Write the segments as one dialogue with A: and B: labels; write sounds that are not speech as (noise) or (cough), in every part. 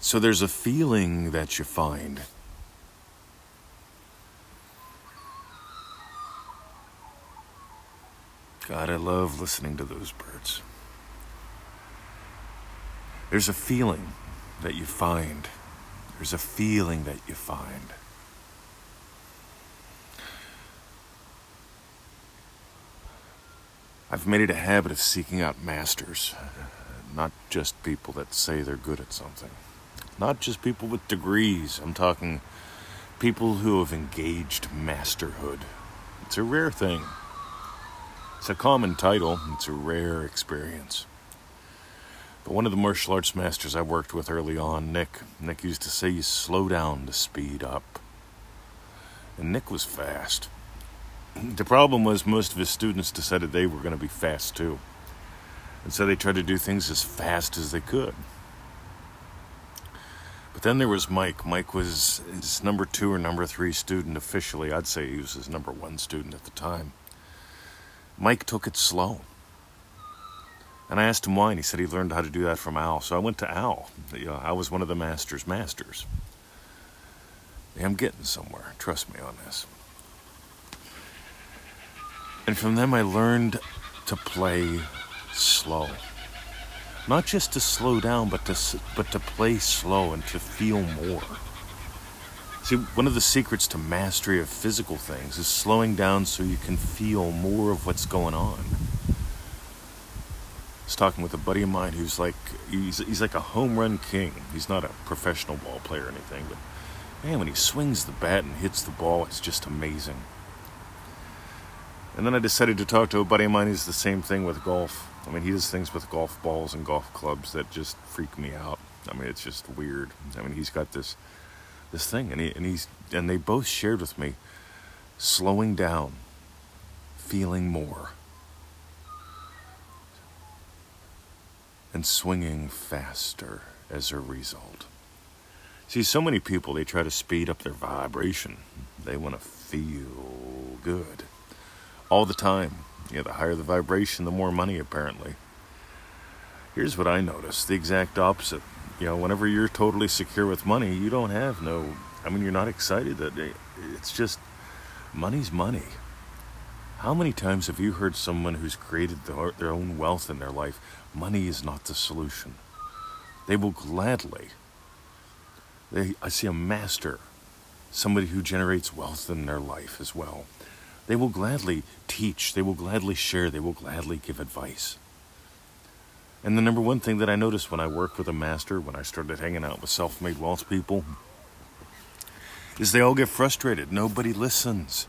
A: So there's a feeling that you find. God, I love listening to those birds. There's a feeling that you find. There's a feeling that you find. I've made it a habit of seeking out masters, not just people that say they're good at something. Not just people with degrees. I'm talking people who have engaged masterhood. It's a rare thing. It's a common title, it's a rare experience. But one of the martial arts masters I worked with early on, Nick, Nick used to say you slow down to speed up. And Nick was fast. The problem was most of his students decided they were going to be fast too. And so they tried to do things as fast as they could. But then there was Mike. Mike was his number two or number three student officially. I'd say he was his number one student at the time. Mike took it slow. And I asked him why, and he said he learned how to do that from Al. So I went to Al. I was one of the master's masters. I'm getting somewhere. Trust me on this. And from them, I learned to play slow. Not just to slow down, but to, but to play slow and to feel more. See, one of the secrets to mastery of physical things is slowing down so you can feel more of what's going on. I was talking with a buddy of mine who's like he's he's like a home run king. He's not a professional ball player or anything, but man, when he swings the bat and hits the ball, it's just amazing. And then I decided to talk to a buddy of mine who's the same thing with golf. I mean, he does things with golf balls and golf clubs that just freak me out. I mean, it's just weird. I mean, he's got this this thing, and he and he's and they both shared with me slowing down, feeling more, and swinging faster as a result. See, so many people they try to speed up their vibration. They want to feel good all the time. Yeah, the higher the vibration, the more money, apparently. Here's what I noticed the exact opposite. You know, whenever you're totally secure with money, you don't have no, I mean, you're not excited that it's just money's money. How many times have you heard someone who's created their own wealth in their life? Money is not the solution. They will gladly. They, I see a master, somebody who generates wealth in their life as well. They will gladly teach, they will gladly share, they will gladly give advice. And the number one thing that I noticed when I worked with a master, when I started hanging out with self made wealth people, is they all get frustrated. Nobody listens.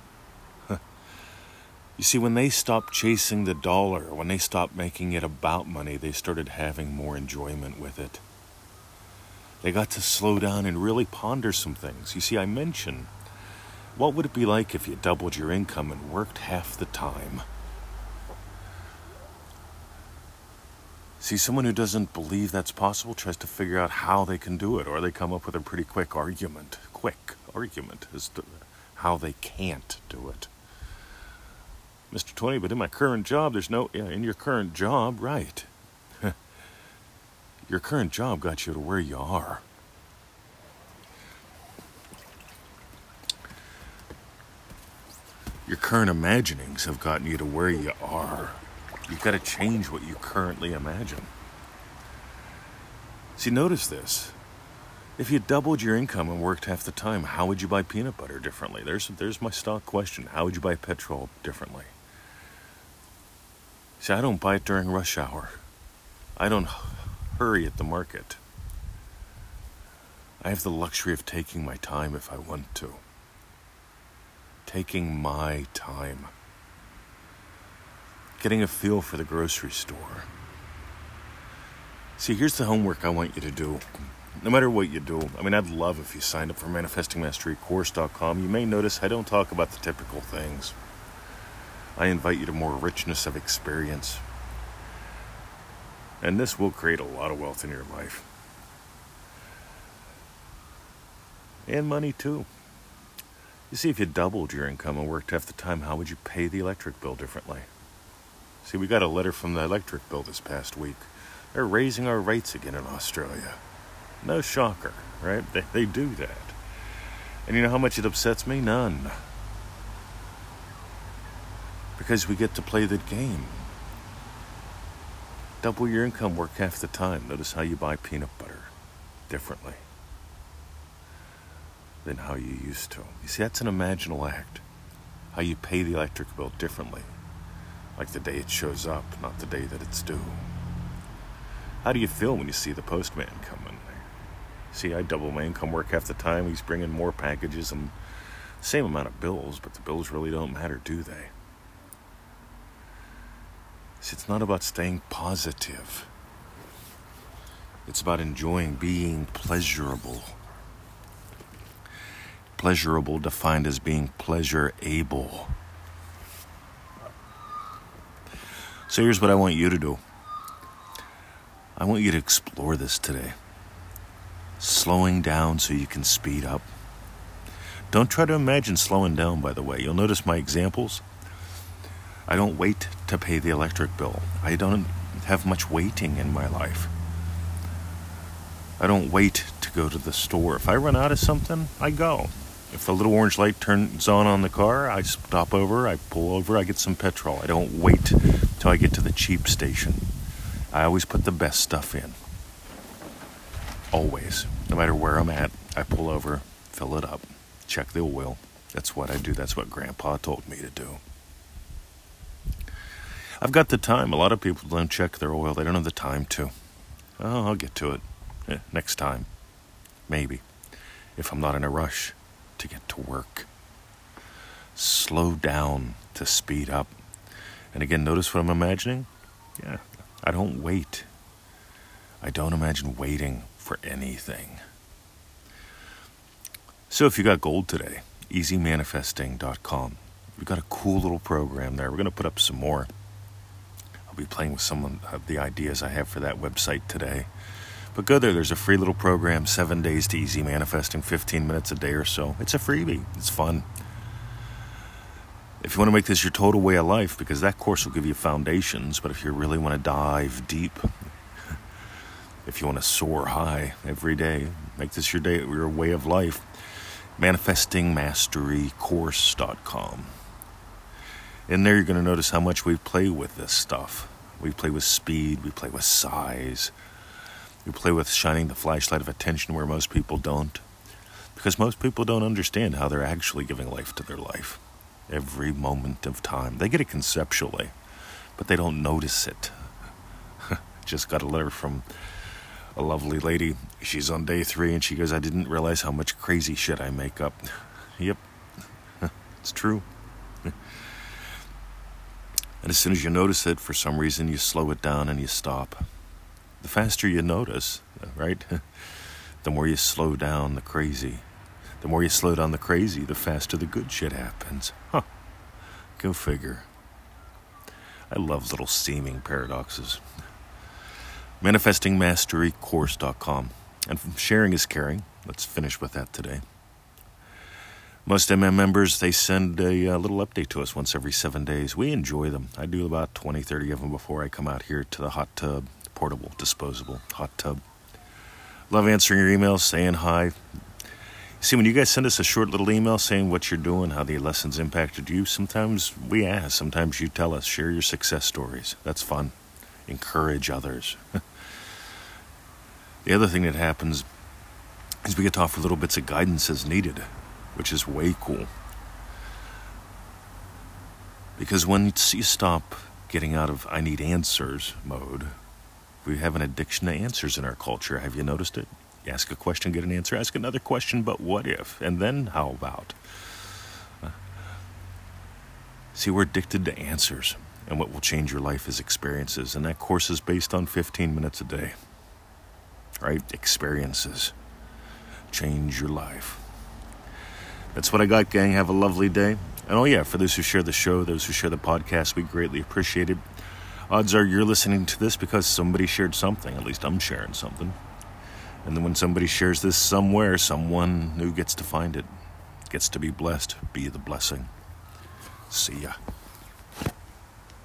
A: you see, when they stopped chasing the dollar, when they stopped making it about money, they started having more enjoyment with it. They got to slow down and really ponder some things. You see, I mentioned what would it be like if you doubled your income and worked half the time? See, someone who doesn't believe that's possible tries to figure out how they can do it, or they come up with a pretty quick argument. Quick argument as to how they can't do it. Mr. 20, but in my current job, there's no. Yeah, in your current job, right. (laughs) your current job got you to where you are. Your current imaginings have gotten you to where you are. You've got to change what you currently imagine. See, notice this. If you doubled your income and worked half the time, how would you buy peanut butter differently? There's, there's my stock question. How would you buy petrol differently? See, I don't buy it during rush hour. I don't hurry at the market. I have the luxury of taking my time if I want to taking my time, getting a feel for the grocery store. See, here's the homework I want you to do. No matter what you do, I mean, I'd love if you signed up for ManifestingMasteryCourse.com. You may notice I don't talk about the typical things. I invite you to more richness of experience. And this will create a lot of wealth in your life. And money, too. You see, if you doubled your income and worked half the time, how would you pay the electric bill differently? See, we got a letter from the electric bill this past week. They're raising our rates again in Australia. No shocker, right? They, they do that. And you know how much it upsets me? None. Because we get to play the game. Double your income, work half the time. Notice how you buy peanut butter differently than how you used to. You see, that's an imaginal act. How you pay the electric bill differently, like the day it shows up, not the day that it's due. How do you feel when you see the postman coming? See, I double my income, work half the time. He's bringing more packages and same amount of bills, but the bills really don't matter, do they? See, it's not about staying positive. It's about enjoying being pleasurable. Pleasurable defined as being pleasure able. So here's what I want you to do I want you to explore this today. Slowing down so you can speed up. Don't try to imagine slowing down, by the way. You'll notice my examples. I don't wait to pay the electric bill. I don't have much waiting in my life. I don't wait to go to the store. If I run out of something, I go. If the little orange light turns on on the car, I stop over, I pull over, I get some petrol. I don't wait till I get to the cheap station. I always put the best stuff in. Always. No matter where I'm at, I pull over, fill it up, check the oil. That's what I do. That's what Grandpa told me to do. I've got the time. A lot of people don't check their oil, they don't have the time to. Oh, I'll get to it. Eh, next time. Maybe. If I'm not in a rush to get to work. Slow down to speed up. And again, notice what I'm imagining? Yeah, I don't wait. I don't imagine waiting for anything. So if you got gold today, easymanifesting.com. We've got a cool little program there. We're going to put up some more. I'll be playing with some of the ideas I have for that website today. But go there. There's a free little program, seven days to easy manifesting, 15 minutes a day or so. It's a freebie. It's fun. If you want to make this your total way of life, because that course will give you foundations, but if you really want to dive deep, (laughs) if you want to soar high every day, make this your day, your way of life. ManifestingMasteryCourse.com. In there, you're going to notice how much we play with this stuff. We play with speed, we play with size, we play with shining the flashlight of attention where most people don't. Because most people don't understand how they're actually giving life to their life every moment of time. They get it conceptually, but they don't notice it. (laughs) Just got a letter from a lovely lady. She's on day three, and she goes, I didn't realize how much crazy shit I make up. (laughs) yep, (laughs) it's true. and as soon as you notice it, for some reason, you slow it down and you stop. The faster you notice, right? (laughs) the more you slow down the crazy. The more you slow down the crazy, the faster the good shit happens. Huh. Go figure. I love little seeming paradoxes. ManifestingMasteryCourse.com. And from sharing is caring. Let's finish with that today. Most MM members, they send a, a, uh, little update to us once every seven days. We enjoy them. I do about 20, 30 of them before I come out here to the hot tub, portable, disposable hot tub. Love answering your emails, saying hi, See, when you guys send us a short little email saying what you're doing, how the lessons impacted you, sometimes we ask, sometimes you tell us, share your success stories. That's fun. Encourage others. (laughs) the other thing that happens is we get to offer little bits of guidance as needed, which is way cool. Because when you stop getting out of I need answers mode, we have an addiction to answers in our culture. Have you noticed it? ask a question, get an answer, ask another question, but what if? And then how about? See, we're addicted to answers, and what will change your life is experiences, and that course is based on 15 minutes a day. Right? Experiences. Change your life. That's what I got, gang. Have a lovely day. And oh, yeah, for those who share the show, those who share the podcast, we greatly appreciate it. Odds are you're listening to this because somebody shared something. At least I'm sharing something. And then when somebody shares this somewhere, someone who gets to find it gets to be blessed. Be the blessing. See ya.